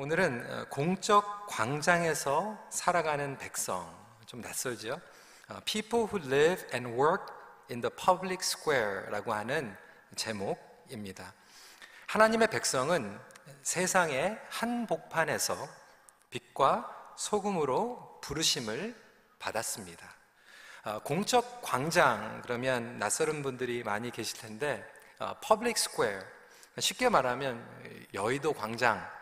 오늘은 어, 공적 광장에서 살아가는 백성 좀 낯설죠? 어, People who live and work in the public square라고 하는 제목입니다. 하나님의 백성은 세상의 한복판에서 빛과 소금으로 부르심을 받았습니다. 어, 공적 광장 그러면 낯설은 분들이 많이 계실 텐데 Public square 쉽게 말하면 여의도 광장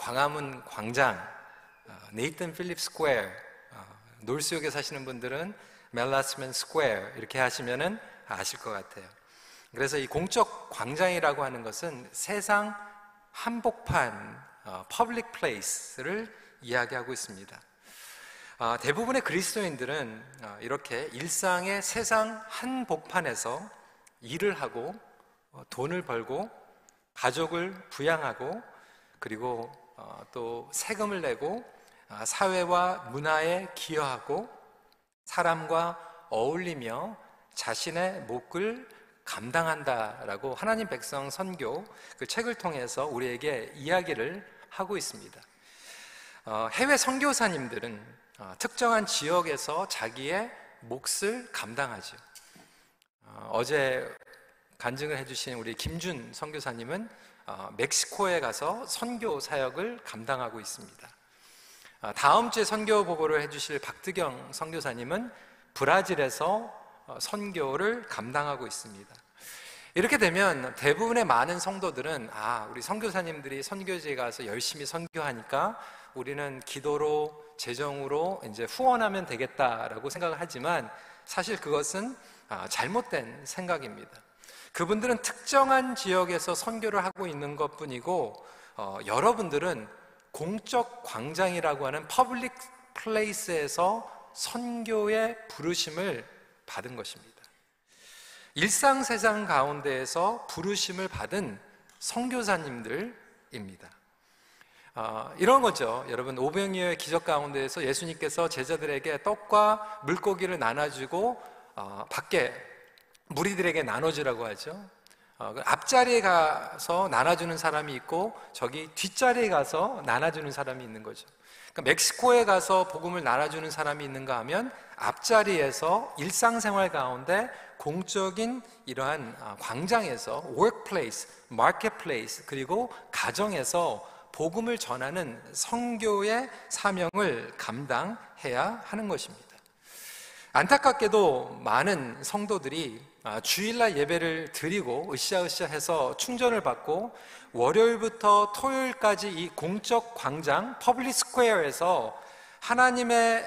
광화문 광장, Nathan Phillips Square, North York에 사시는 분들은 Mel Lastman Square 이렇게 하시면은 아실 것 같아요. 그래서 이 공적 광장이라고 하는 것은 세상 한복판, public 어, place를 이야기하고 있습니다. 어, 대부분의 그리스도인들은 어, 이렇게 일상의 세상 한복판에서 일을 하고 돈을 벌고 가족을 부양하고 그리고 어, 또 세금을 내고 어, 사회와 문화에 기여하고 사람과 어울리며 자신의 몫을 감당한다라고 하나님 백성 선교 그 책을 통해서 우리에게 이야기를 하고 있습니다. 어, 해외 선교사님들은 특정한 지역에서 자기의 몫을 감당하죠. 어제 간증을 해주신 우리 김준 선교사님은 어, 멕시코에 가서 선교 사역을 감당하고 있습니다. 어, 다음 주에 선교 보고를 해주실 박드경 선교사님은 브라질에서 어, 선교를 감당하고 있습니다. 이렇게 되면 대부분의 많은 성도들은 아, 우리 선교사님들이 선교지에 가서 열심히 선교하니까 우리는 기도로 재정으로 이제 후원하면 되겠다라고 생각을 하지만 사실 그것은 아, 잘못된 생각입니다. 그분들은 특정한 지역에서 선교를 하고 있는 것 뿐이고, 어, 여러분들은 공적 광장이라고 하는 public place에서 선교의 부르심을 받은 것입니다. 일상 세상 가운데에서 부르심을 받은 선교사님들입니다. 어, 이런 거죠. 여러분, 오병이어의 기적 가운데에서 예수님께서 제자들에게 떡과 물고기를 나눠주고 어, 밖에 무리들에게 나눠주라고 하죠. 어, 그 앞자리에 가서 나눠주는 사람이 있고 저기 뒷자리에 가서 나눠주는 사람이 있는 거죠. 그러니까 멕시코에 가서 복음을 나눠주는 사람이 있는가 하면 앞자리에서 일상생활 가운데 공적인 이러한 아, 광장에서 workplace, marketplace 그리고 가정에서 복음을 전하는 선교의 사명을 감당해야 하는 것입니다. 안타깝게도 많은 성도들이 아, 주일날 예배를 드리고 으쌰으쌰 해서 충전을 받고 월요일부터 토요일까지 이 공적 광장 public square에서 하나님의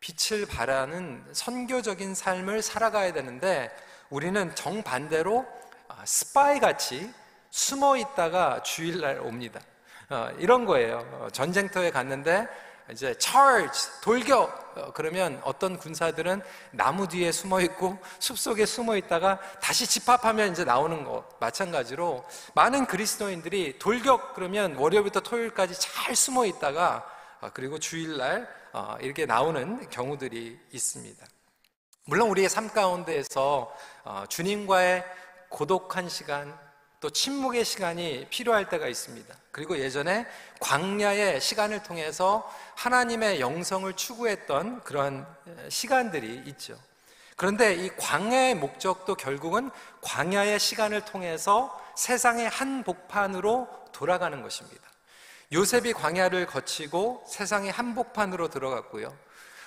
빛을 바라는 선교적인 삶을 살아가야 되는데 우리는 정반대로 아, 스파이 같이 숨어 있다가 주일날 옵니다. 어, 이런 거예요. 어, 전쟁터에 갔는데 이제 charge 돌격 어, 그러면 어떤 군사들은 나무 뒤에 숨어 있고 숲 속에 숨어 있다가 다시 집합하면 이제 나오는 거 마찬가지로 많은 그리스도인들이 돌격 그러면 월요일부터 토요일까지 잘 숨어 있다가 어, 그리고 주일날 어, 이렇게 나오는 경우들이 있습니다. 물론 우리의 삶 가운데에서 주님과의 고독한 시간 또 침묵의 시간이 필요할 때가 있습니다. 그리고 예전에 광야의 시간을 통해서 하나님의 영성을 추구했던 그런 시간들이 있죠. 그런데 이 광야의 목적도 결국은 광야의 시간을 통해서 세상의 한 복판으로 돌아가는 것입니다. 요셉이 광야를 거치고 세상의 한복판으로 들어갔고요.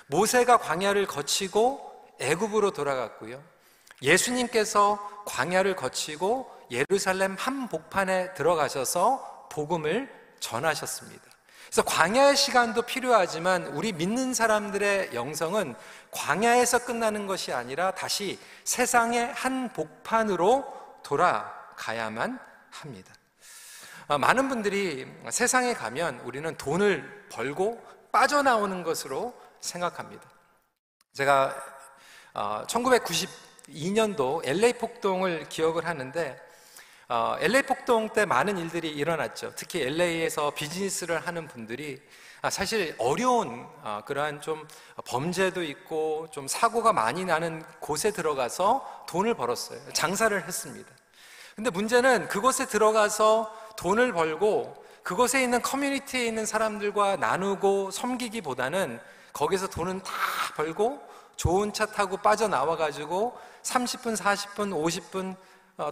모세가 광야를 거치고 애굽으로 돌아갔고요. 예수님께서 광야를 거치고 예루살렘 한복판에 들어가셔서 복음을 전하셨습니다. 그래서 광야의 시간도 필요하지만 우리 믿는 사람들의 영성은 광야에서 끝나는 것이 아니라 다시 세상의 한 복판으로 돌아가야만 합니다. 아, 많은 분들이 세상에 가면 우리는 돈을 벌고 빠져나오는 것으로 생각합니다. 제가 1992년도 LA 폭동을 기억을 하는데 어, LA 폭동 때 많은 일들이 일어났죠. 특히 LA에서 비즈니스를 하는 분들이 아, 사실 어려운 어, 그러한 좀 범죄도 있고 좀 사고가 많이 나는 곳에 들어가서 돈을 벌었어요. 장사를 했습니다. 근데 문제는 그곳에 들어가서 돈을 벌고 그곳에 있는 커뮤니티에 있는 사람들과 나누고 섬기기보다는 거기서 돈은 다 벌고 좋은 차 타고 빠져나와가지고 30분, 40분, 50분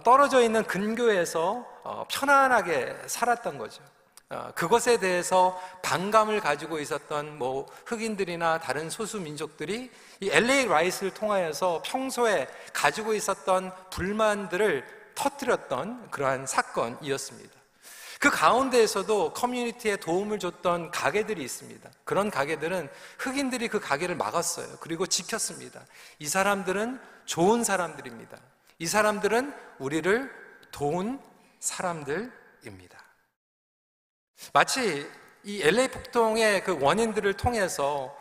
떨어져 있는 근교에서 어, 편안하게 살았던 거죠. 어, 그것에 대해서 반감을 가지고 있었던 뭐 흑인들이나 다른 소수 민족들이 이 LA 라이스를 통하여서 평소에 가지고 있었던 불만들을 터뜨렸던 그러한 사건이었습니다. 그 가운데에서도 커뮤니티에 도움을 줬던 가게들이 있습니다. 그런 가게들은 흑인들이 그 가게를 막았어요. 그리고 지켰습니다. 이 사람들은 좋은 사람들입니다. 이 사람들은 우리를 도운 사람들입니다. 마치 이 LA 폭동의 그 원인들을 통해서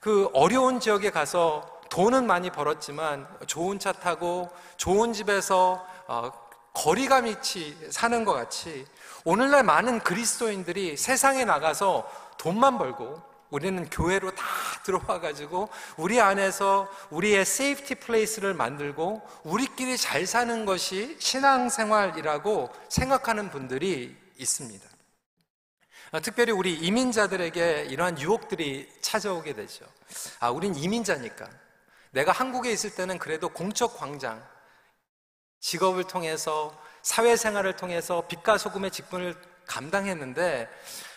그 어려운 지역에 가서 돈은 많이 벌었지만 좋은 차 타고 좋은 집에서 어, 거리감 있이 사는 것 같이 오늘날 많은 그리스도인들이 세상에 나가서 돈만 벌고 우리는 교회로 다 들어와 가지고 우리 안에서 우리의 safety place를 만들고 우리끼리 잘 사는 것이 신앙생활이라고 생각하는 분들이 있습니다. 아, 특별히 우리 이민자들에게 이러한 유혹들이 찾아오게 되죠. 아, 우린 이민자니까. 내가 한국에 있을 때는 그래도 공적 광장, 직업을 통해서 사회생활을 통해서 빛과 소금의 직분을 감당했는데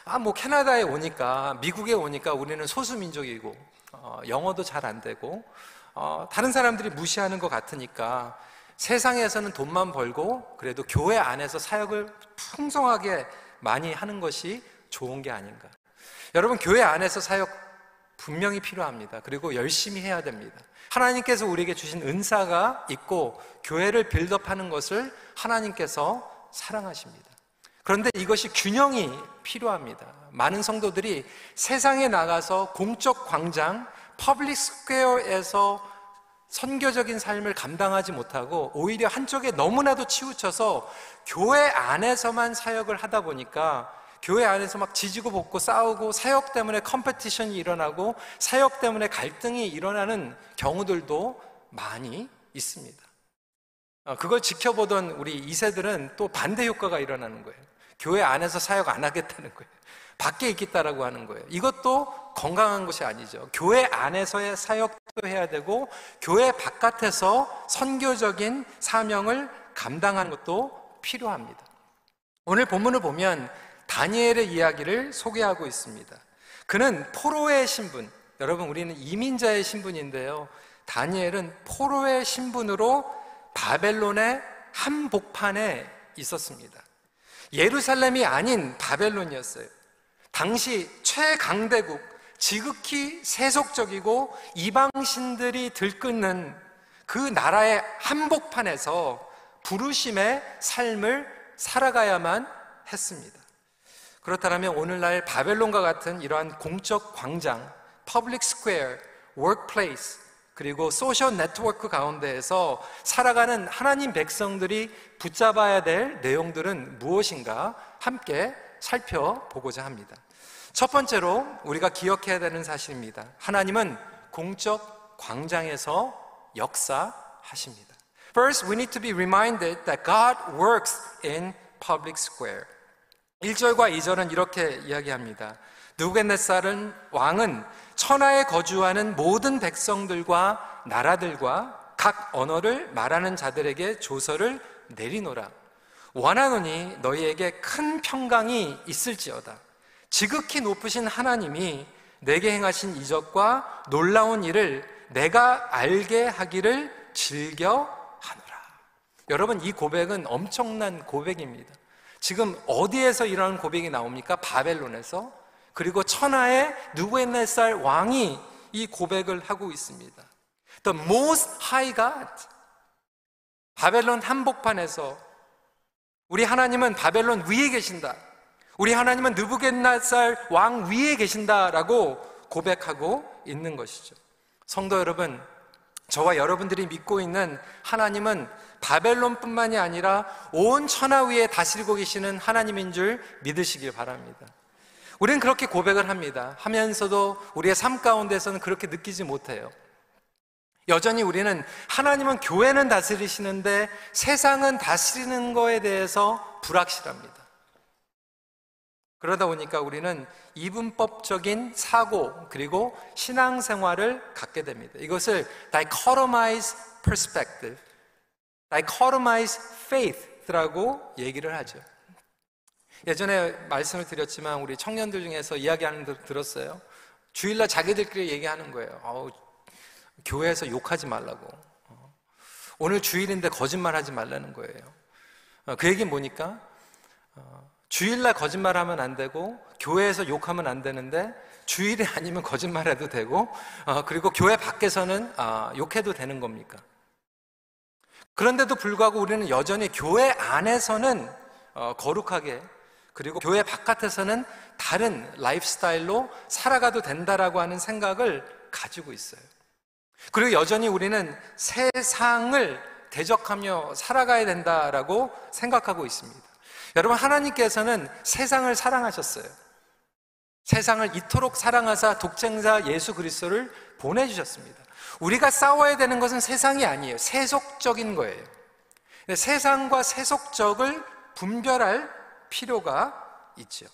아, 뭐 캐나다에 오니까 미국에 오니까 우리는 소수민족이고 어, 영어도 잘 안 되고 어, 다른 사람들이 무시하는 것 같으니까 세상에서는 돈만 벌고 그래도 교회 안에서 사역을 풍성하게 많이 하는 것이 좋은 게 아닌가. 여러분, 교회 안에서 사역 분명히 필요합니다. 그리고 열심히 해야 됩니다. 하나님께서 우리에게 주신 은사가 있고 교회를 build up하는 것을 하나님께서 사랑하십니다. 그런데 이것이 균형이 필요합니다. 많은 성도들이 세상에 나가서 공적 광장, public square에서 선교적인 삶을 감당하지 못하고 오히려 한쪽에 너무나도 치우쳐서 교회 안에서만 사역을 하다 보니까 교회 안에서 막 지지고 볶고 싸우고 사역 때문에 competition이 일어나고 사역 때문에 갈등이 일어나는 경우들도 많이 있습니다. 어, 그걸 지켜보던 우리 2세들은 또 반대 효과가 일어나는 거예요. 교회 안에서 사역 안 하겠다는 거예요. 밖에 있겠다라고 하는 거예요. 이것도 건강한 것이 아니죠. 교회 안에서의 사역도 해야 되고, 교회 바깥에서 선교적인 사명을 감당하는 것도 필요합니다. 오늘 본문을 보면 다니엘의 이야기를 소개하고 있습니다. 그는 포로의 신분, 여러분 우리는 이민자의 신분인데요. 다니엘은 포로의 신분으로 바벨론의 한복판에 있었습니다. 예루살렘이 아닌 바벨론이었어요. 당시 최강대국, 지극히 세속적이고 이방신들이 들끓는 그 나라의 한복판에서 부르심의 삶을 살아가야만 했습니다. 그렇다면 오늘날 바벨론과 같은 이러한 공적 광장, public square, workplace, 그리고 social network 가운데에서 살아가는 하나님 백성들이 붙잡아야 될 내용들은 무엇인가 함께 살펴보고자 합니다. 첫 번째로 우리가 기억해야 되는 사실입니다. 하나님은 공적 광장에서 역사하십니다. First, we need to be reminded that God works in public square. 1절과 2절은 이렇게 이야기합니다. 누구겐네살은 왕은 천하에 거주하는 모든 백성들과 나라들과 각 언어를 말하는 자들에게 조서를 내리노라. 원하노니 너희에게 큰 평강이 있을지어다. 지극히 높으신 하나님이 내게 행하신 이적과 놀라운 일을 내가 알게 하기를 즐겨 하노라. 여러분, 이 고백은 엄청난 고백입니다. 지금 어디에서 이런 고백이 나옵니까? 바벨론에서. 그리고 천하의 누구의넷살 왕이 이 고백을 하고 있습니다. The most high God. 바벨론 한복판에서 우리 하나님은 바벨론 위에 계신다. 우리 하나님은 느부겟네살 왕 위에 계신다라고 고백하고 있는 것이죠. 성도 여러분, 저와 여러분들이 믿고 있는 하나님은 바벨론뿐만이 아니라 온 천하 위에 다스리고 계시는 하나님인 줄 믿으시길 바랍니다. 우리는 그렇게 고백을 합니다. 하면서도 우리의 삶 가운데서는 그렇게 느끼지 못해요. 여전히 우리는 하나님은 교회는 다스리시는데 세상은 다스리는 거에 대해서 불확실합니다. 그러다 보니까 우리는 이분법적인 사고 그리고 신앙생활을 갖게 됩니다. 이것을 dichotomize perspective, dichotomize faith라고 얘기를 하죠. 예전에 말씀을 드렸지만 우리 청년들 중에서 이야기하는 들 들었어요. 주일날 자기들끼리 얘기하는 거예요. 어우, 교회에서 욕하지 말라고. 어. 오늘 주일인데 거짓말 하지 말라는 거예요. 어, 그 얘기는 뭐니까 어, 주일날 거짓말하면 안 되고 교회에서 욕하면 안 되는데 주일이 아니면 거짓말해도 되고 그리고 교회 밖에서는 아, 욕해도 되는 겁니까? 그런데도 불구하고 우리는 여전히 교회 안에서는 거룩하게 그리고 교회 바깥에서는 다른 라이프 스타일로 살아가도 된다라고 하는 생각을 가지고 있어요. 그리고 여전히 우리는 세상을 대적하며 살아가야 된다라고 생각하고 있습니다. 여러분, 하나님께서는 세상을 사랑하셨어요. 세상을 이토록 사랑하사 독생자 예수 그리스도를 보내주셨습니다. 우리가 싸워야 되는 것은 세상이 아니에요. 세속적인 거예요. 세상과 세속적을 분별할 필요가 있죠.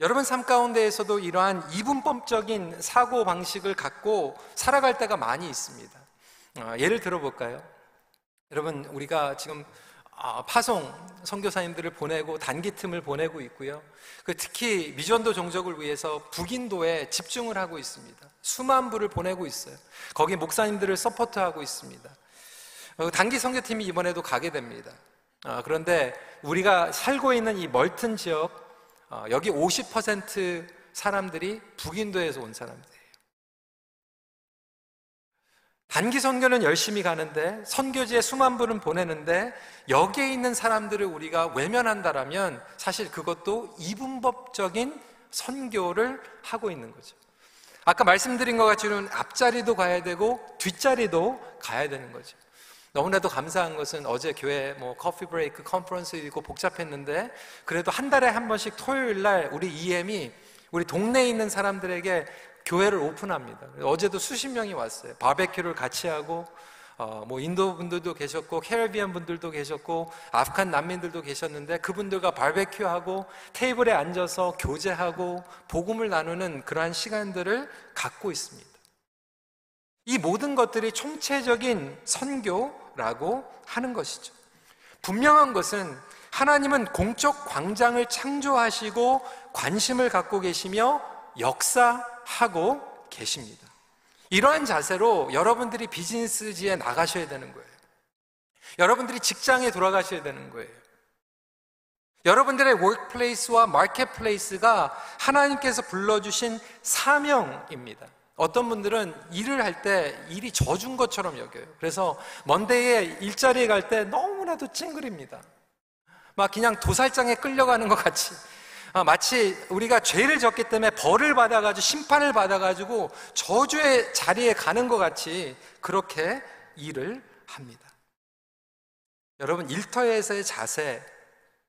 여러분 삶 가운데에서도 이러한 이분법적인 사고 방식을 갖고 살아갈 때가 많이 있습니다. 어, 예를 들어볼까요? 여러분 우리가 지금 어, 파송 선교사님들을 보내고 단기 틈을 보내고 있고요. 그 특히 미전도 종족을 위해서 북인도에 집중을 하고 있습니다. 수만 부를 보내고 있어요. 거기 목사님들을 서포트하고 있습니다. 어, 단기 선교팀이 이번에도 가게 됩니다. 어, 그런데 우리가 살고 있는 이 멀튼 지역, 어, 여기 50% 사람들이 북인도에서 온 사람들이에요. 단기 선교는 열심히 가는데 선교지에 수만 분은 보내는데 여기에 있는 사람들을 우리가 외면한다라면 사실 그것도 이분법적인 선교를 하고 있는 거죠. 아까 말씀드린 것 같이는 앞자리도 가야 되고 뒷자리도 가야 되는 거죠. 너무나도 감사한 것은 어제 교회 뭐 커피 브레이크 컨퍼런스 있고 복잡했는데 그래도 한 달에 한 번씩 토요일 날 우리 EM이 우리 동네에 있는 사람들에게 교회를 오픈합니다. 어제도 수십 명이 왔어요. 바베큐를 같이 하고 어, 뭐 인도 분들도 계셨고 캐리비안 분들도 계셨고 아프간 난민들도 계셨는데 그분들과 바베큐하고 테이블에 앉아서 교제하고 복음을 나누는 그러한 시간들을 갖고 있습니다. 이 모든 것들이 총체적인 선교 라고 하는 것이죠. 분명한 것은 하나님은 공적 광장을 창조하시고 관심을 갖고 계시며 역사하고 계십니다. 이러한 자세로 여러분들이 비즈니스지에 나가셔야 되는 거예요. 여러분들이 직장에 돌아가셔야 되는 거예요. 여러분들의 workplace와 marketplace가 하나님께서 불러주신 사명입니다. 어떤 분들은 일을 할 때 일이 저준 것처럼 여겨요. 그래서 Monday에 일자리에 갈 때 너무나도 찡그립니다. 막 그냥 도살장에 끌려가는 것 같이. 아, 마치 우리가 죄를 졌기 때문에 벌을 받아가지고 심판을 받아가지고 저주의 자리에 가는 것 같이 그렇게 일을 합니다. 여러분, 일터에서의 자세,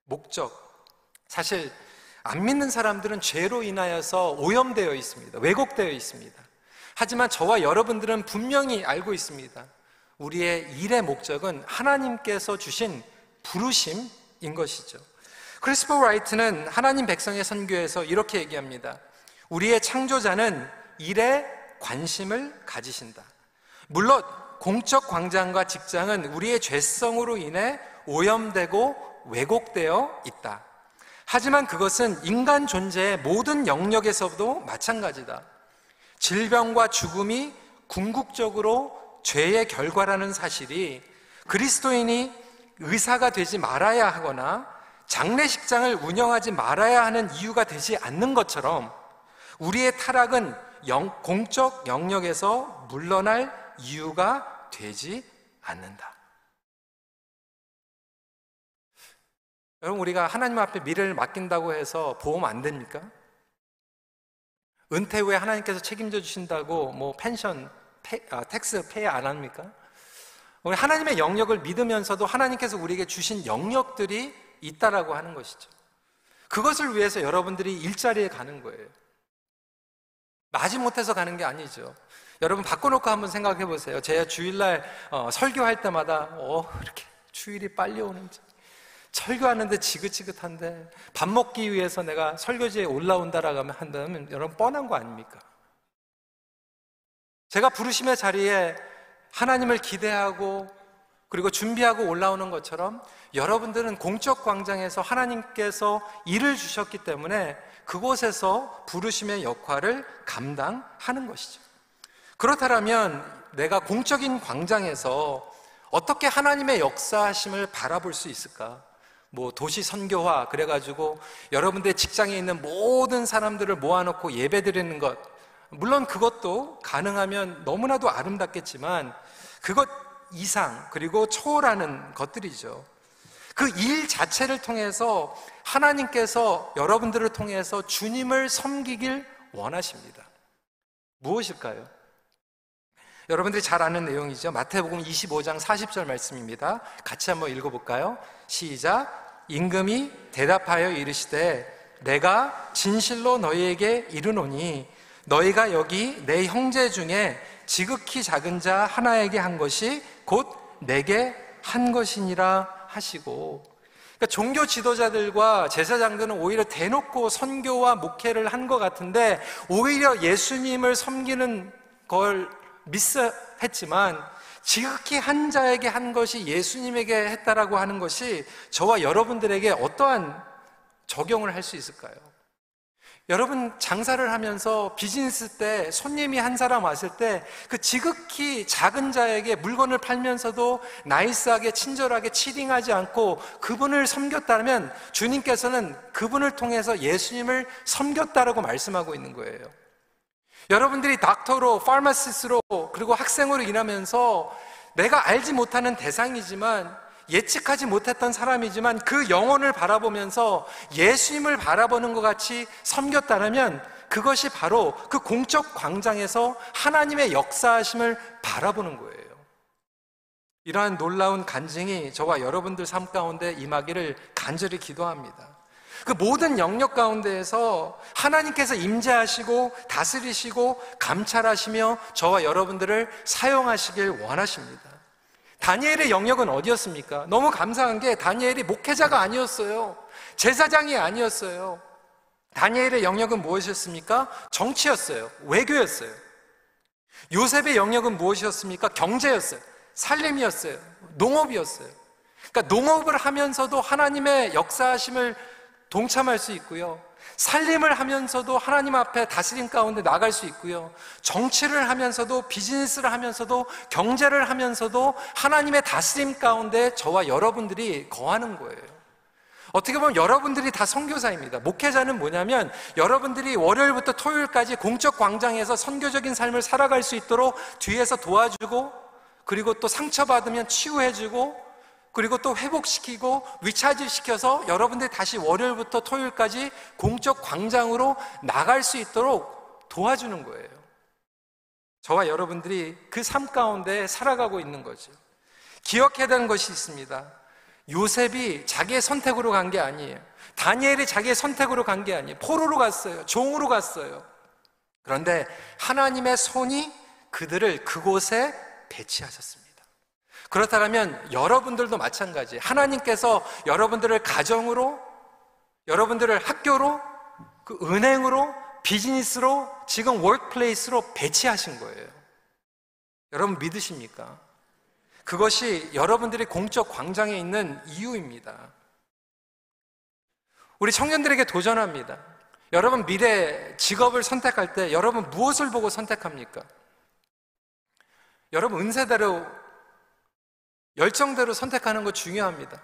목적, 사실 안 믿는 사람들은 죄로 인하여서 오염되어 있습니다. 왜곡되어 있습니다. 하지만 저와 여러분들은 분명히 알고 있습니다. 우리의 일의 목적은 하나님께서 주신 부르심인 것이죠. 크리스토퍼 라이트는 하나님 백성의 선교에서 이렇게 얘기합니다. 우리의 창조자는 일에 관심을 가지신다. 물론 공적 광장과 직장은 우리의 죄성으로 인해 오염되고 왜곡되어 있다. 하지만 그것은 인간 존재의 모든 영역에서도 마찬가지다. 질병과 죽음이 궁극적으로 죄의 결과라는 사실이 그리스도인이 의사가 되지 말아야 하거나 장례식장을 운영하지 말아야 하는 이유가 되지 않는 것처럼 우리의 타락은 영, 공적 영역에서 물러날 이유가 되지 않는다. 여러분, 우리가 하나님 앞에 미래를 맡긴다고 해서 보험 안 됩니까? 은퇴 후에 하나님께서 책임져 주신다고 뭐 펜션, 페, 아, tax pay 안 합니까? 우리 하나님의 영역을 믿으면서도 하나님께서 우리에게 주신 영역들이 있다라고 하는 것이죠. 그것을 위해서 여러분들이 일자리에 가는 거예요. 마지 못해서 가는 게 아니죠. 여러분 바꿔놓고 한번 생각해 보세요. 제가 주일날 어, 설교할 때마다 어, 이렇게 주일이 빨리 오는지 설교하는데 지긋지긋한데 밥 먹기 위해서 내가 설교지에 올라온다라고 한다면 여러분 뻔한 거 아닙니까? 제가 부르심의 자리에 하나님을 기대하고 그리고 준비하고 올라오는 것처럼 여러분들은 공적 광장에서 하나님께서 일을 주셨기 때문에 그곳에서 부르심의 역할을 감당하는 것이죠. 그렇다면 내가 공적인 광장에서 어떻게 하나님의 역사하심을 바라볼 수 있을까? 뭐 도시 선교화 그래가지고 여러분들 직장에 있는 모든 사람들을 모아놓고 예배 드리는 것 물론 그것도 가능하면 너무나도 아름답겠지만 그것 이상 그리고 초월하는 것들이죠. 그 일 자체를 통해서 하나님께서 여러분들을 통해서 주님을 섬기길 원하십니다. 무엇일까요? 여러분들이 잘 아는 내용이죠. 마태복음 25장 40절 말씀입니다. 같이 한번 읽어볼까요? 시작. 임금이 대답하여 이르시되 내가 진실로 너희에게 이르노니 너희가 여기 내 형제 중에 지극히 작은 자 하나에게 한 것이 곧 내게 한 것이니라 하시고. 그러니까 종교 지도자들과 제사장들은 오히려 대놓고 선교와 목회를 한 것 같은데 오히려 예수님을 섬기는 걸 미스했지만 지극히 한 자에게 한 것이 예수님에게 했다라고 하는 것이 저와 여러분들에게 어떠한 적용을 할 수 있을까요? 여러분 장사를 하면서 비즈니스 때 손님이 한 사람 왔을 때 그 지극히 작은 자에게 물건을 팔면서도 나이스하게 친절하게 치딩하지 않고 그분을 섬겼다면 주님께서는 그분을 통해서 예수님을 섬겼다라고 말씀하고 있는 거예요. 여러분들이 닥터로, 파마시스로, 그리고 학생으로 일하면서 내가 알지 못하는 대상이지만 예측하지 못했던 사람이지만 그 영혼을 바라보면서 예수님을 바라보는 것 같이 섬겼다면 그것이 바로 그 공적 광장에서 하나님의 역사하심을 바라보는 거예요. 이러한 놀라운 간증이 저와 여러분들 삶 가운데 임하기를 간절히 기도합니다. 그 모든 영역 가운데에서 하나님께서 임재하시고 다스리시고 감찰하시며 저와 여러분들을 사용하시길 원하십니다. 다니엘의 영역은 어디였습니까? 너무 감사한 게 다니엘이 목회자가 아니었어요. 제사장이 아니었어요. 다니엘의 영역은 무엇이었습니까? 정치였어요. 외교였어요. 요셉의 영역은 무엇이었습니까? 경제였어요. 살림이었어요. 농업이었어요. 그러니까 농업을 하면서도 하나님의 역사하심을 동참할 수 있고요. 살림을 하면서도 하나님 앞에 다스림 가운데 나갈 수 있고요. 정치를 하면서도 비즈니스를 하면서도 경제를 하면서도 하나님의 다스림 가운데 저와 여러분들이 거하는 거예요. 어떻게 보면 여러분들이 다 선교사입니다. 목회자는 뭐냐면 여러분들이 월요일부터 토요일까지 공적 광장에서 선교적인 삶을 살아갈 수 있도록 뒤에서 도와주고 그리고 또 상처받으면 치유해주고 그리고 또 회복시키고 위차지 시켜서 여러분들이 다시 월요일부터 토요일까지 공적 광장으로 나갈 수 있도록 도와주는 거예요. 저와 여러분들이 그 삶 가운데 살아가고 있는 거죠. 기억해야 되는 것이 있습니다. 요셉이 자기의 선택으로 간 게 아니에요. 다니엘이 자기의 선택으로 간 게 아니에요. 포로로 갔어요. 종으로 갔어요. 그런데 하나님의 손이 그들을 그곳에 배치하셨습니다. 그렇다면 여러분들도 마찬가지. 하나님께서 여러분들을 가정으로, 여러분들을 학교로, 그 은행으로, 비즈니스로, 지금 workplace로 배치하신 거예요. 여러분 믿으십니까? 그것이 여러분들이 공적 광장에 있는 이유입니다. 우리 청년들에게 도전합니다. 여러분 미래 직업을 선택할 때 여러분 무엇을 보고 선택합니까? 여러분 은사대로 열정대로 선택하는 거 중요합니다.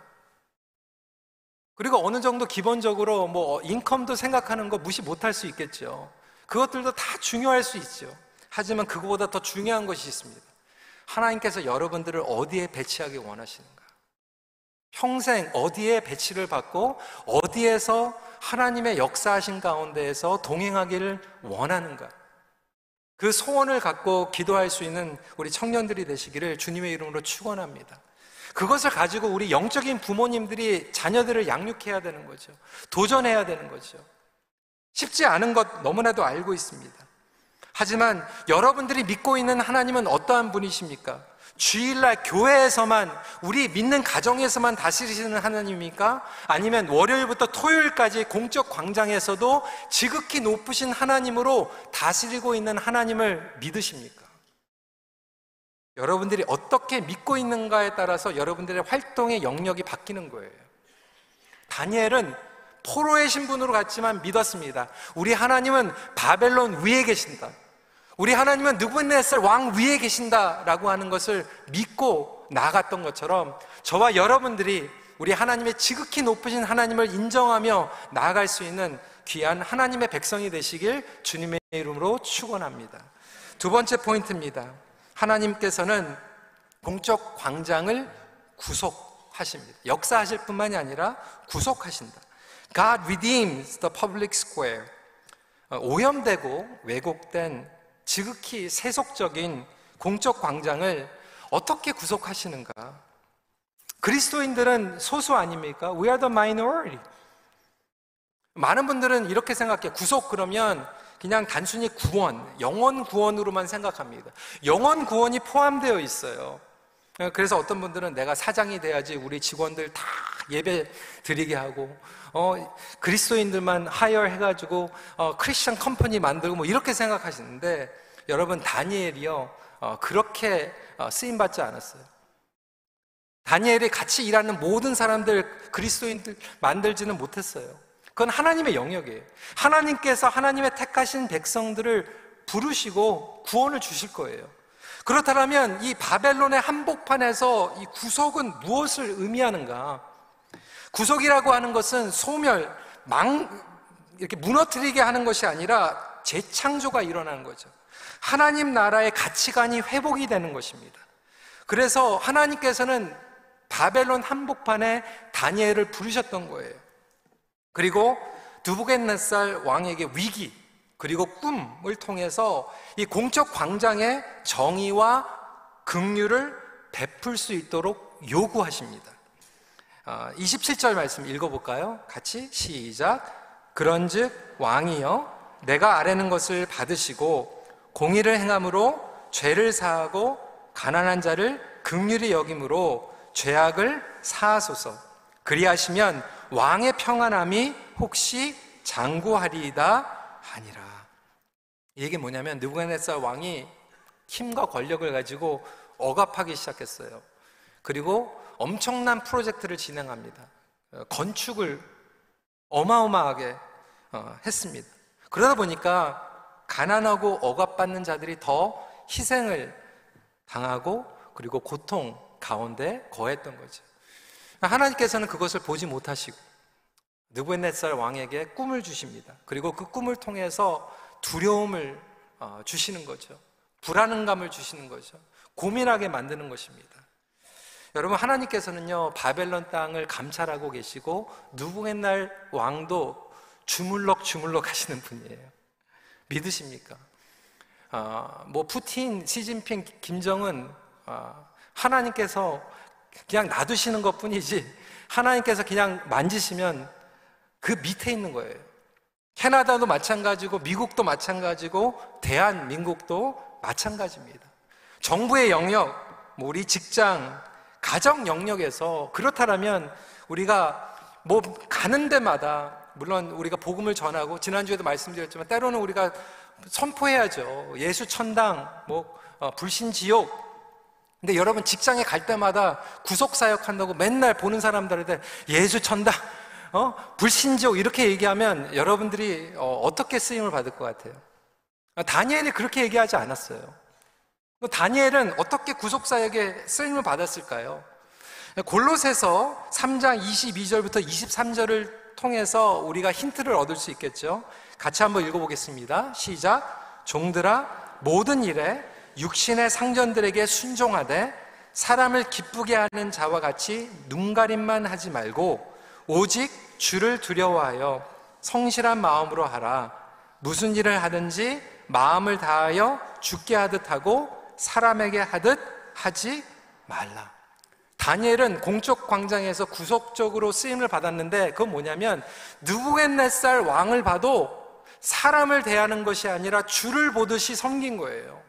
그리고 어느 정도 기본적으로 뭐 인컴도 생각하는 거 무시 못할 수 있겠죠. 그것들도 다 중요할 수 있죠. 하지만 그거보다 더 중요한 것이 있습니다. 하나님께서 여러분들을 어디에 배치하기 원하시는가? 평생 어디에 배치를 받고 어디에서 하나님의 역사하신 가운데에서 동행하기를 원하는가? 그 소원을 갖고 기도할 수 있는 우리 청년들이 되시기를 주님의 이름으로 축원합니다. 그것을 가지고 우리 영적인 부모님들이 자녀들을 양육해야 되는 거죠. 도전해야 되는 거죠. 쉽지 않은 것 너무나도 알고 있습니다. 하지만 여러분들이 믿고 있는 하나님은 어떠한 분이십니까? 주일날 교회에서만 우리 믿는 가정에서만 다스리시는 하나님입니까? 아니면 월요일부터 토요일까지 공적 광장에서도 지극히 높으신 하나님으로 다스리고 있는 하나님을 믿으십니까? 여러분들이 어떻게 믿고 있는가에 따라서 여러분들의 활동의 영역이 바뀌는 거예요. 다니엘은 포로의 신분으로 갔지만 믿었습니다. 우리 하나님은 바벨론 위에 계신다. 우리 하나님은 누구네살 왕 위에 계신다라고 하는 것을 믿고 나갔던 것처럼 저와 여러분들이 우리 하나님의 지극히 높으신 하나님을 인정하며 나아갈 수 있는 귀한 하나님의 백성이 되시길 주님의 이름으로 축원합니다. 두 번째 포인트입니다. 하나님께서는 공적 광장을 구속하십니다. 역사하실 뿐만이 아니라 구속하신다. God redeems the public square. 어, 오염되고 왜곡된 지극히 세속적인 공적 광장을 어떻게 구속하시는가? 그리스도인들은 소수 아닙니까? We are the minority. 많은 분들은 이렇게 생각해요. 구속 그러면 그냥 단순히 구원, 영원 구원으로만 생각합니다. 영원 구원이 포함되어 있어요. 그래서 어떤 분들은 내가 사장이 돼야지 우리 직원들 다 예배 드리게 하고, 어, 그리스도인들만 하이어 해가지고, 어, 크리스천 컴퍼니 만들고 뭐 이렇게 생각하시는데, 여러분, 다니엘이요, 어, 그렇게 어, 쓰임 받지 않았어요. 다니엘이 같이 일하는 모든 사람들, 그리스도인들 만들지는 못했어요. 그건 하나님의 영역이에요. 하나님께서 하나님의 택하신 백성들을 부르시고 구원을 주실 거예요. 그렇다면 이 바벨론의 한복판에서 이 구속은 무엇을 의미하는가? 구속이라고 하는 것은 소멸, 망, 이렇게 무너뜨리게 하는 것이 아니라 재창조가 일어나는 거죠. 하나님 나라의 가치관이 회복이 되는 것입니다. 그래서 하나님께서는 바벨론 한복판에 다니엘을 부르셨던 거예요. 그리고 두부겟네살 왕에게 위기 그리고 꿈을 통해서 이 공적 광장의 정의와 긍휼을 베풀 수 있도록 요구하십니다. 27절 아, 말씀 읽어볼까요? 같이 시작. 그런즉 왕이여 내가 아뢰는 것을 받으시고 공의를 행함으로 죄를 사하고 가난한 자를 긍휼히 여김으로 죄악을 사하소서. 그리하시면 왕의 평안함이 혹시 장구하리이다. 이게 뭐냐면 느부갓네살 왕이 힘과 권력을 가지고 억압하기 시작했어요. 그리고 엄청난 프로젝트를 진행합니다. 어, 건축을 어마어마하게 어, 했습니다. 그러다 보니까 가난하고 억압받는 자들이 더 희생을 당하고 그리고 고통 가운데 거했던 거죠. 하나님께서는 그것을 보지 못하시고 느부갓네살 왕에게 꿈을 주십니다. 그리고 그 꿈을 통해서 두려움을 어, 주시는 거죠. 불안감을 주시는 거죠. 고민하게 만드는 것입니다. 여러분 하나님께서는요 바벨론 땅을 감찰하고 계시고 누부갓날 왕도 주물럭 주물럭 하시는 분이에요. 믿으십니까? 어, 뭐 푸틴, 시진핑, 김정은 어, 하나님께서 그냥 놔두시는 것 뿐이지 하나님께서 그냥 만지시면 그 밑에 있는 거예요. 캐나다도 마찬가지고 미국도 마찬가지고 대한민국도 마찬가지입니다. 정부의 영역, 뭐 우리 직장, 가정 영역에서 그렇다면 우리가 뭐 가는 데마다 물론 우리가 복음을 전하고 지난주에도 말씀드렸지만 때로는 우리가 선포해야죠. 예수 천당, 뭐 어, 불신 지옥 근데 여러분 직장에 갈 때마다 구속 사역 한다고 맨날 보는 사람들한테 예수 천다, 어? 불신지옥 이렇게 얘기하면 여러분들이 어, 떻게 쓰임을 받을 것 같아요? 아, 다니엘이 그렇게 얘기하지 않았어요. 다니엘은 어떻게 구속 사역에 쓰임을 받았을까요? 골로새서 3장 22절부터 23절을 통해서 우리가 힌트를 얻을 수 있겠죠. 같이 한번 읽어보겠습니다. 시작. 종들아 모든 일에 육신의 상전들에게 순종하되 사람을 기쁘게 하는 자와 같이 눈가림만 하지 말고 오직 주를 두려워하여 성실한 마음으로 하라. 무슨 일을 하든지 마음을 다하여 죽게 하듯 하고 사람에게 하듯 하지 말라. 다니엘은 공적 광장에서 구속적으로 쓰임을 받았는데 그건 뭐냐면 누부갓네살 왕을 봐도 사람을 대하는 것이 아니라 주를 보듯이 섬긴 거예요.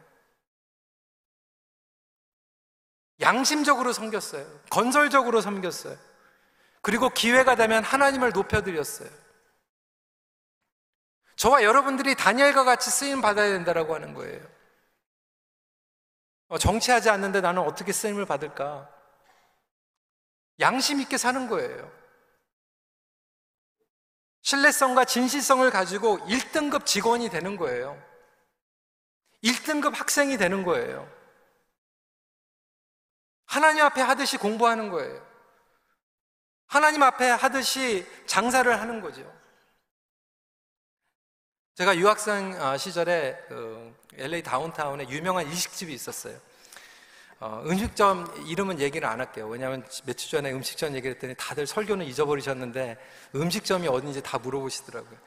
양심적으로 섬겼어요. 건설적으로 섬겼어요. 그리고 기회가 되면 하나님을 높여드렸어요. 저와 여러분들이 다니엘과 같이 쓰임 받아야 된다라고 하는 거예요. 어, 정치하지 않는데 나는 어떻게 쓰임을 받을까? 양심 있게 사는 거예요. 신뢰성과 진실성을 가지고 1등급 직원이 되는 거예요. 1등급 학생이 되는 거예요. 하나님 앞에 하듯이 공부하는 거예요. 하나님 앞에 하듯이 장사를 하는 거죠. 제가 유학생 어, 시절에 LA 그 다운타운에 유명한 일식집이 있었어요. 어, 음식점 이름은 얘기를 안 할게요. 왜냐하면 며칠 전에 음식점 얘기를 했더니 다들 설교는 잊어버리셨는데 음식점이 어딘지 다 물어보시더라고요.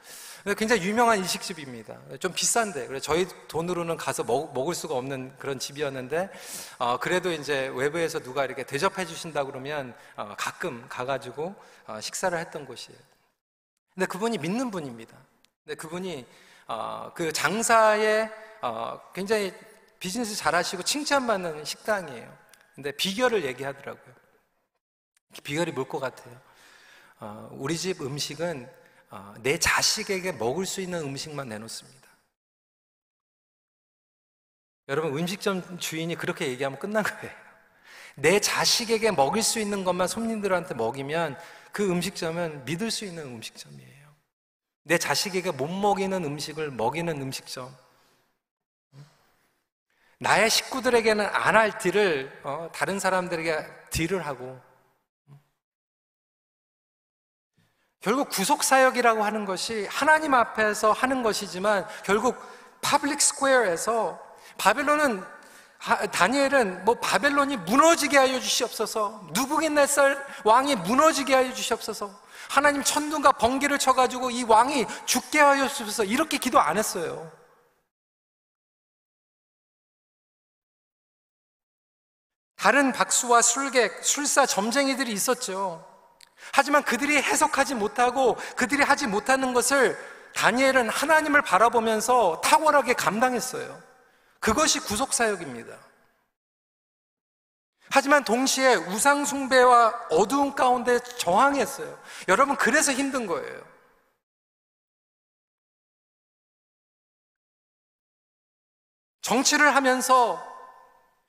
굉장히 유명한 일식집입니다. 좀 비싼데, 그래 저희 돈으로는 가서 먹, 을 수가 없는 그런 집이었는데, 어, 그래도 이제 외부에서 누가 이렇게 대접해 주신다 그러면 어, 가끔 가가지고 어, 식사를 했던 곳이에요. 근데 그분이 믿는 분입니다. 근데 그분이 어, 그 장사에 어, 굉장히 비즈니스 잘하시고 칭찬받는 식당이에요. 근데 비결을 얘기하더라고요. 비결이 뭘 것 같아요? 어, 우리 집 음식은 어, 내 자식에게 먹을 수 있는 음식만 내놓습니다. 여러분, 음식점 주인이 그렇게 얘기하면 끝난 거예요. 내 자식에게 먹일 수 있는 것만 손님들한테 먹이면 그 음식점은 믿을 수 있는 음식점이에요. 내 자식에게 못 먹이는 음식을 먹이는 음식점. 나의 식구들에게는 안 할 딜을 어, 다른 사람들에게 딜을 하고 결국 구속 사역이라고 하는 것이 하나님 앞에서 하는 것이지만 결국 public square에서 바벨론은 다니엘은 뭐 바벨론이 무너지게 하여 주시옵소서 누부갓네살 왕이 무너지게 하여 주시옵소서 하나님 천둥과 번개를 쳐가지고 이 왕이 죽게 하여 주옵소서 이렇게 기도 안 했어요. 다른 박수와 술객, 술사, 점쟁이들이 있었죠 하지만 그들이 해석하지 못하고 그들이 하지 못하는 것을 다니엘은 하나님을 바라보면서 탁월하게 감당했어요. 그것이 구속사역입니다. 하지만 동시에 우상숭배와 어두운 가운데 저항했어요. 여러분, 그래서 힘든 거예요. 정치를 하면서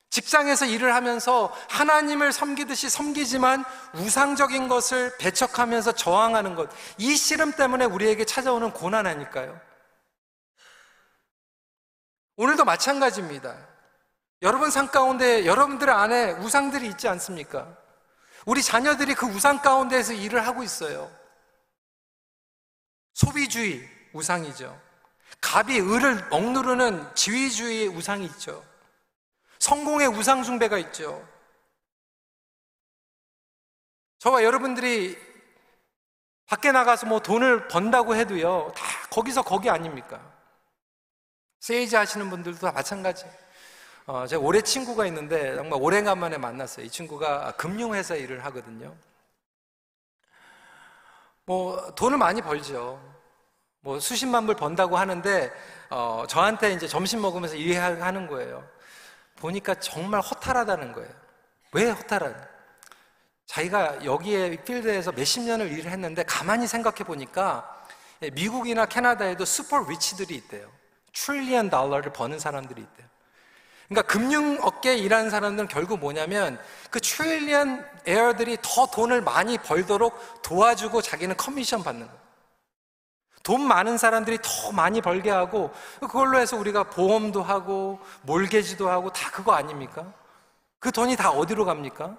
직장에서 일을 하면서 하나님을 섬기듯이 섬기지만 우상적인 것을 배척하면서 저항하는 것. 이 씨름 때문에 우리에게 찾아오는 고난 아닐까요? 오늘도 마찬가지입니다. 여러분 삶 가운데 여러분들 안에 우상들이 있지 않습니까? 우리 자녀들이 그 우상 가운데에서 일을 하고 있어요. 소비주의 우상이죠. 갑이 을을 억누르는 지위주의의 우상이 있죠. 성공의 우상숭배가 있죠. 저와 여러분들이 밖에 나가서 뭐 돈을 번다고 해도요, 다 거기서 거기 아닙니까? 세이지 하시는 분들도 다 마찬가지. 어, 제가 올해 친구가 있는데 정말 오래간만에 만났어요. 이 친구가 금융회사 일을 하거든요. 뭐 돈을 많이 벌죠. 뭐 수십만 불 번다고 하는데 어, 저한테 이제 점심 먹으면서 얘기하는 거예요. 보니까 정말 허탈하다는 거예요. 왜 허탈한? 자기가 여기에 필드에서 몇십 년을 일을 했는데 가만히 생각해 보니까 미국이나 캐나다에도 super rich들이 있대요. trillion 달러를 버는 사람들이 있대요. 그러니까 금융 업계에 일하는 사람들은 결국 뭐냐면 그 trillionaire들이 더 돈을 많이 벌도록 도와주고 자기는 커미션 받는 거예요. 돈 많은 사람들이 더 많이 벌게 하고 그걸로 해서 우리가 보험도 하고 몰개지도 하고 다 그거 아닙니까? 그 돈이 다 어디로 갑니까?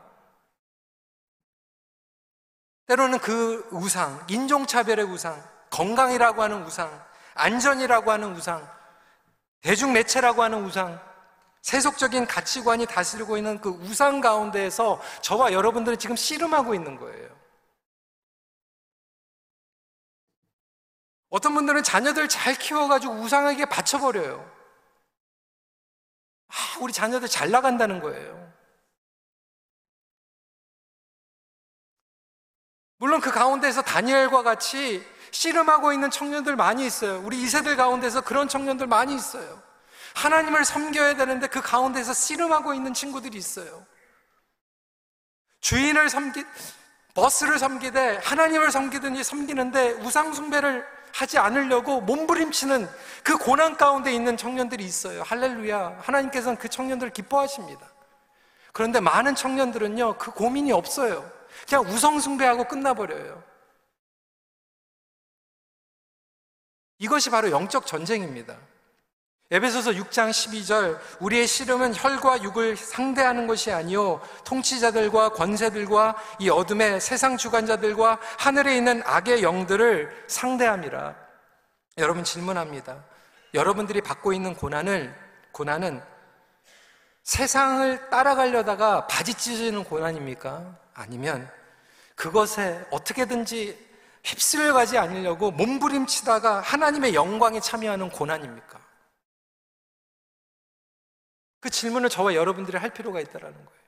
때로는 그 우상, 인종차별의 우상, 건강이라고 하는 우상, 안전이라고 하는 우상, 대중매체라고 하는 우상, 세속적인 가치관이 다스리고 있는 그 우상 가운데에서 저와 여러분들은 지금 씨름하고 있는 거예요. 어떤 분들은 자녀들 잘 키워가지고 우상에게 바쳐버려요. 아, 우리 자녀들 잘 나간다는 거예요. 물론 그 가운데서 다니엘과 같이 씨름하고 있는 청년들 많이 있어요. 우리 이세들 가운데서 그런 청년들 많이 있어요. 하나님을 섬겨야 되는데 그 가운데서 씨름하고 있는 친구들이 있어요. 주인을 섬기, 버스를 섬기되 하나님을 섬기든지 섬기는데 우상숭배를 하지 않으려고 몸부림치는 그 고난 가운데 있는 청년들이 있어요. 할렐루야. 하나님께서는 그 청년들을 기뻐하십니다. 그런데 많은 청년들은요, 그 고민이 없어요. 그냥 우성숭배하고 끝나버려요. 이것이 바로 영적 전쟁입니다. 에베소서 6장 12절 우리의 씨름은 혈과 육을 상대하는 것이 아니요 통치자들과 권세들과 이 어둠의 세상 주관자들과 하늘에 있는 악의 영들을 상대함이라. 여러분 질문합니다. 여러분들이 받고 있는 고난을 고난은 세상을 따라가려다가 바지 찢어지는 고난입니까? 아니면 그것에 어떻게든지 휩쓸려 가지 않으려고 몸부림치다가 하나님의 영광에 참여하는 고난입니까? 그 질문을 저와 여러분들이 할 필요가 있다는 거예요.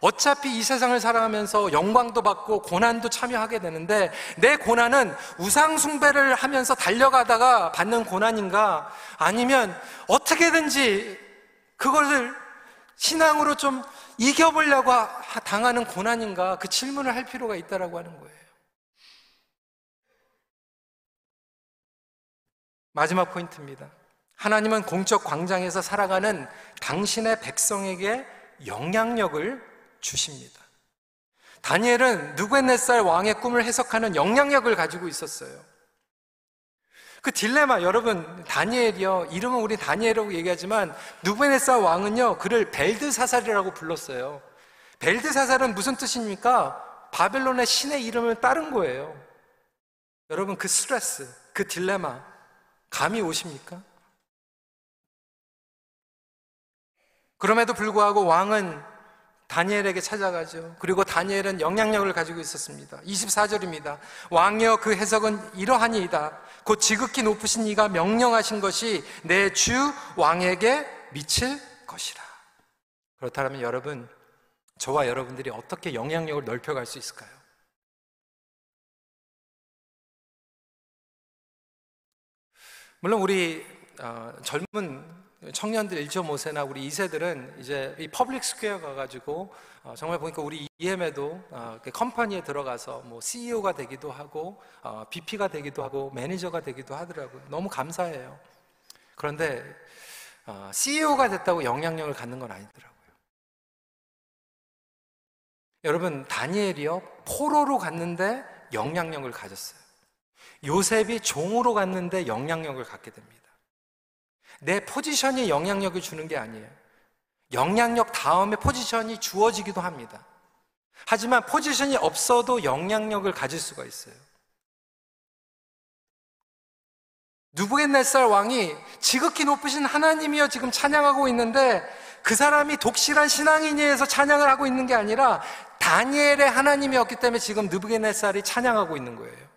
어차피 이 세상을 살아가면서 영광도 받고 고난도 참여하게 되는데 내 고난은 우상숭배를 하면서 달려가다가 받는 고난인가 아니면 어떻게든지 그것을 신앙으로 좀 이겨보려고 당하는 고난인가 그 질문을 할 필요가 있다라고 하는 거예요. 마지막 포인트입니다. 하나님은 공적 광장에서 살아가는 당신의 백성에게 영향력을 주십니다. 다니엘은 누구의넷살 왕의 꿈을 해석하는 영향력을 가지고 있었어요. 그 딜레마 여러분 다니엘이요 이름은 우리 다니엘이라고 얘기하지만 누구의넷살 왕은요 그를 벨드사살이라고 불렀어요. 벨드사살은 무슨 뜻입니까? 바벨론의 신의 이름을 따른 거예요. 여러분 그 스트레스, 그 딜레마 감이 오십니까? 그럼에도 불구하고 왕은 다니엘에게 찾아가죠. 그리고 다니엘은 영향력을 가지고 있었습니다. 24절입니다. 왕이여 그 해석은 이러하니이다. 곧 지극히 높으신 이가 명령하신 것이 내 주 왕에게 미칠 것이라. 그렇다면 여러분, 저와 여러분들이 어떻게 영향력을 넓혀갈 수 있을까요? 물론 우리 어, 젊은 청년들 1.5세나 우리 2세들은 이제 이 public square 가가지고 어, 정말 보니까 우리 EM에도 어, company에 들어가서 뭐 CEO가 되기도 하고 어, VP가 되기도 하고 매니저가 되기도 하더라고요. 너무 감사해요. 그런데 어, CEO가 됐다고 영향력을 갖는 건 아니더라고요. 여러분 다니엘이요 포로로 갔는데 영향력을 가졌어요. 요셉이 종으로 갔는데 영향력을 갖게 됩니다. 내 포지션이 영향력을 주는 게 아니에요. 영향력 다음에 포지션이 주어지기도 합니다. 하지만 포지션이 없어도 영향력을 가질 수가 있어요. 누부갓네살 왕이 지극히 높으신 하나님이여 지금 찬양하고 있는데 그 사람이 독실한 신앙인이어서 찬양을 하고 있는 게 아니라 다니엘의 하나님이었기 때문에 지금 느부갓네살이 찬양하고 있는 거예요.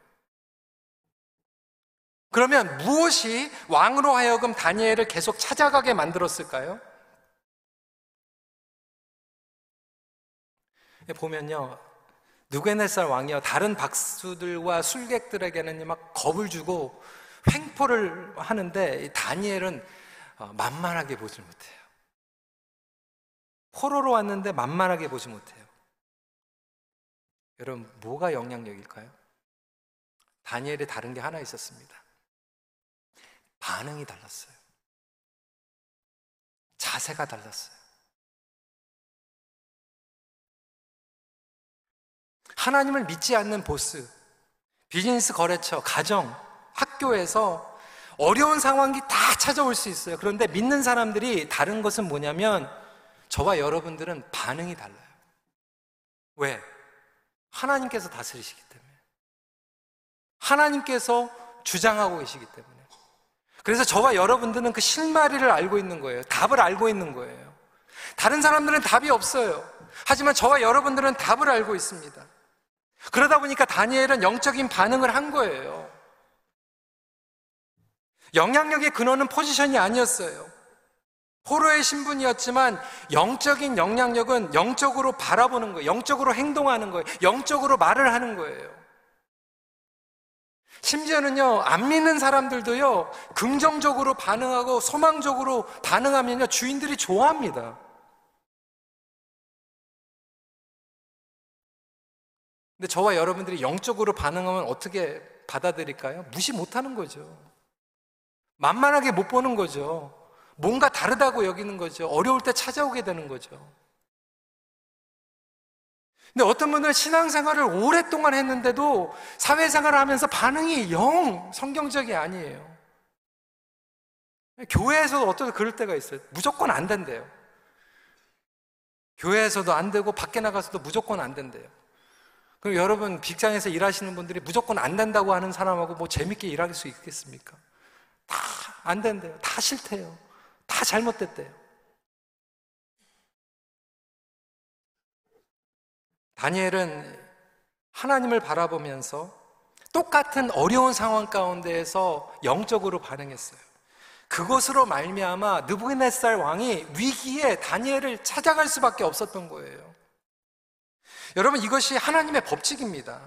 그러면 무엇이 왕으로 하여금 다니엘을 계속 찾아가게 만들었을까요? 보면요. 누게네살 왕이요. 다른 박수들과 술객들에게는 막 겁을 주고 횡포를 하는데 다니엘은 어, 만만하게 보지 못해요. 포로로 왔는데 만만하게 보지 못해요. 여러분, 뭐가 영향력일까요? 다니엘이 다른 게 하나 있었습니다. 반응이 달랐어요. 자세가 달랐어요. 하나님을 믿지 않는 보스, 비즈니스 거래처, 가정, 학교에서 어려운 상황이 다 찾아올 수 있어요. 그런데 믿는 사람들이 다른 것은 뭐냐면 저와 여러분들은 반응이 달라요. 왜? 하나님께서 다스리시기 때문에. 하나님께서 주장하고 계시기 때문에. 그래서 저와 여러분들은 그 실마리를 알고 있는 거예요. 답을 알고 있는 거예요. 다른 사람들은 답이 없어요. 하지만 저와 여러분들은 답을 알고 있습니다. 그러다 보니까 다니엘은 영적인 반응을 한 거예요. 영향력의 근원은 포지션이 아니었어요. 포로의 신분이었지만 영적인 영향력은 영적으로 바라보는 거예요. 영적으로 행동하는 거예요. 영적으로 말을 하는 거예요. 심지어는요, 안 믿는 사람들도요, 긍정적으로 반응하고 소망적으로 반응하면요, 주인들이 좋아합니다. 근데 저와 여러분들이 영적으로 반응하면 어떻게 받아들일까요? 무시 못하는 거죠. 만만하게 못 보는 거죠. 뭔가 다르다고 여기는 거죠. 어려울 때 찾아오게 되는 거죠. 근데 어떤 분들은 신앙생활을 오랫동안 했는데도 사회생활을 하면서 반응이 영 성경적이 아니에요. 교회에서도 어떤 그럴 때가 있어요. 무조건 안 된대요. 교회에서도 안 되고 밖에 나가서도 무조건 안 된대요. 그럼 여러분 직장에서 일하시는 분들이 무조건 안 된다고 하는 사람하고 뭐 재밌게 일할 수 있겠습니까? 다 안 된대요. 다 싫대요. 다 잘못됐대요. 다니엘은 하나님을 바라보면서 똑같은 어려운 상황 가운데에서 영적으로 반응했어요. 그것으로 말미암아 느부갓네살 왕이 위기에 다니엘을 찾아갈 수밖에 없었던 거예요. 여러분 이것이 하나님의 법칙입니다.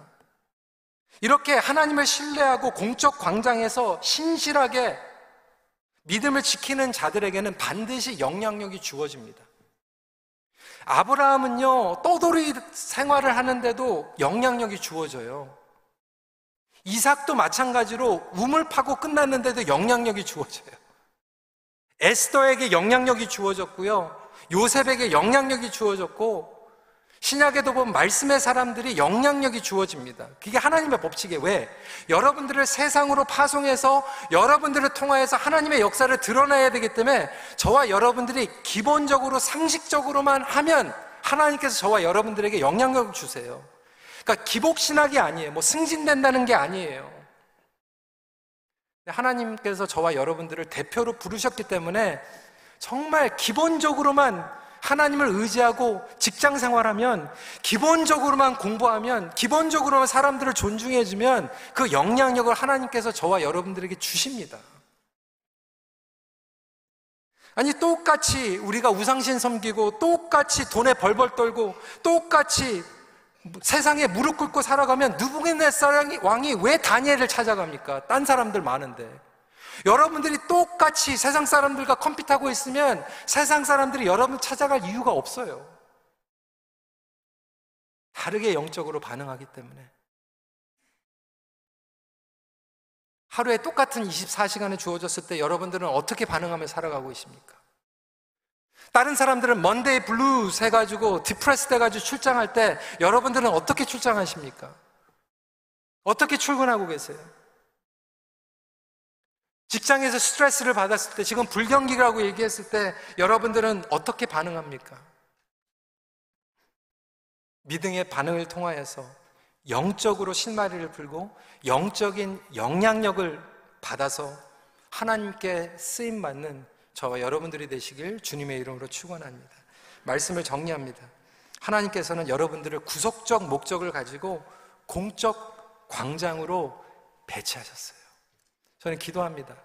이렇게 하나님을 신뢰하고 공적 광장에서 신실하게 믿음을 지키는 자들에게는 반드시 영향력이 주어집니다. 아브라함은요, 떠돌이 생활을 하는데도 영향력이 주어져요. 이삭도 마찬가지로 우물 파고 끝났는데도 영향력이 주어져요. 에스더에게 영향력이 주어졌고요. 요셉에게 영향력이 주어졌고, 신약에도 보면 말씀의 사람들이 영향력이 주어집니다. 그게 하나님의 법칙이에요. 왜? 여러분들을 세상으로 파송해서 여러분들을 통하여서 하나님의 역사를 드러내야 되기 때문에 저와 여러분들이 기본적으로 상식적으로만 하면 하나님께서 저와 여러분들에게 영향력을 주세요. 그러니까 기복신학이 아니에요. 뭐 승진된다는 게 아니에요. 하나님께서 저와 여러분들을 대표로 부르셨기 때문에 정말 기본적으로만 하나님을 의지하고 직장 생활하면 기본적으로만 공부하면 기본적으로만 사람들을 존중해주면 그 영향력을 하나님께서 저와 여러분들에게 주십니다. 아니 똑같이 우리가 우상신 섬기고 똑같이 돈에 벌벌 떨고 똑같이 세상에 무릎 꿇고 살아가면 누부갓네살 왕이 왜 다니엘을 찾아갑니까? 딴 사람들 많은데. 여러분들이 똑같이 세상 사람들과 compete하고 있으면 세상 사람들이 여러분 찾아갈 이유가 없어요. 다르게 영적으로 반응하기 때문에. 하루에 똑같은 24시간을 주어졌을 때 여러분들은 어떻게 반응하며 살아가고 있습니까? 다른 사람들은 Monday blues 해가지고 depress 해가지고 출근할 때 여러분들은 어떻게 출근하십니까? 어떻게 출근하고 계세요? 직장에서 스트레스를 받았을 때, 지금 불경기라고 얘기했을 때, 여러분들은 어떻게 반응합니까? 믿음의 반응을 통하여서 영적으로 실마리를 풀고 영적인 영향력을 받아서 하나님께 쓰임 받는 저와 여러분들이 되시길 주님의 이름으로 축원합니다. 말씀을 정리합니다. 하나님께서는 여러분들을 구속적 목적을 가지고 공적 광장으로 배치하셨어요. 저는 기도합니다.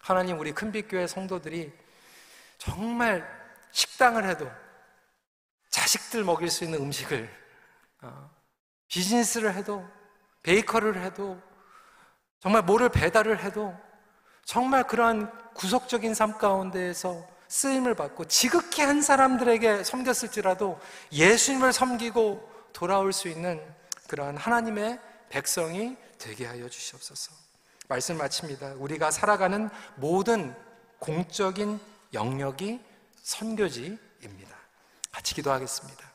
하나님 우리 큰빛교회 성도들이 정말 식당을 해도 자식들 먹일 수 있는 음식을 어, 비즈니스를 해도 베이커를 해도 정말 뭐를 배달을 해도 정말 그러한 구속적인 삶 가운데에서 쓰임을 받고 지극히 한 사람들에게 섬겼을지라도 예수님을 섬기고 돌아올 수 있는 그러한 하나님의 백성이 되게 하여 주시옵소서. 말씀 마칩니다. 우리가 살아가는 모든 공적인 영역이 선교지입니다. 같이 기도하겠습니다.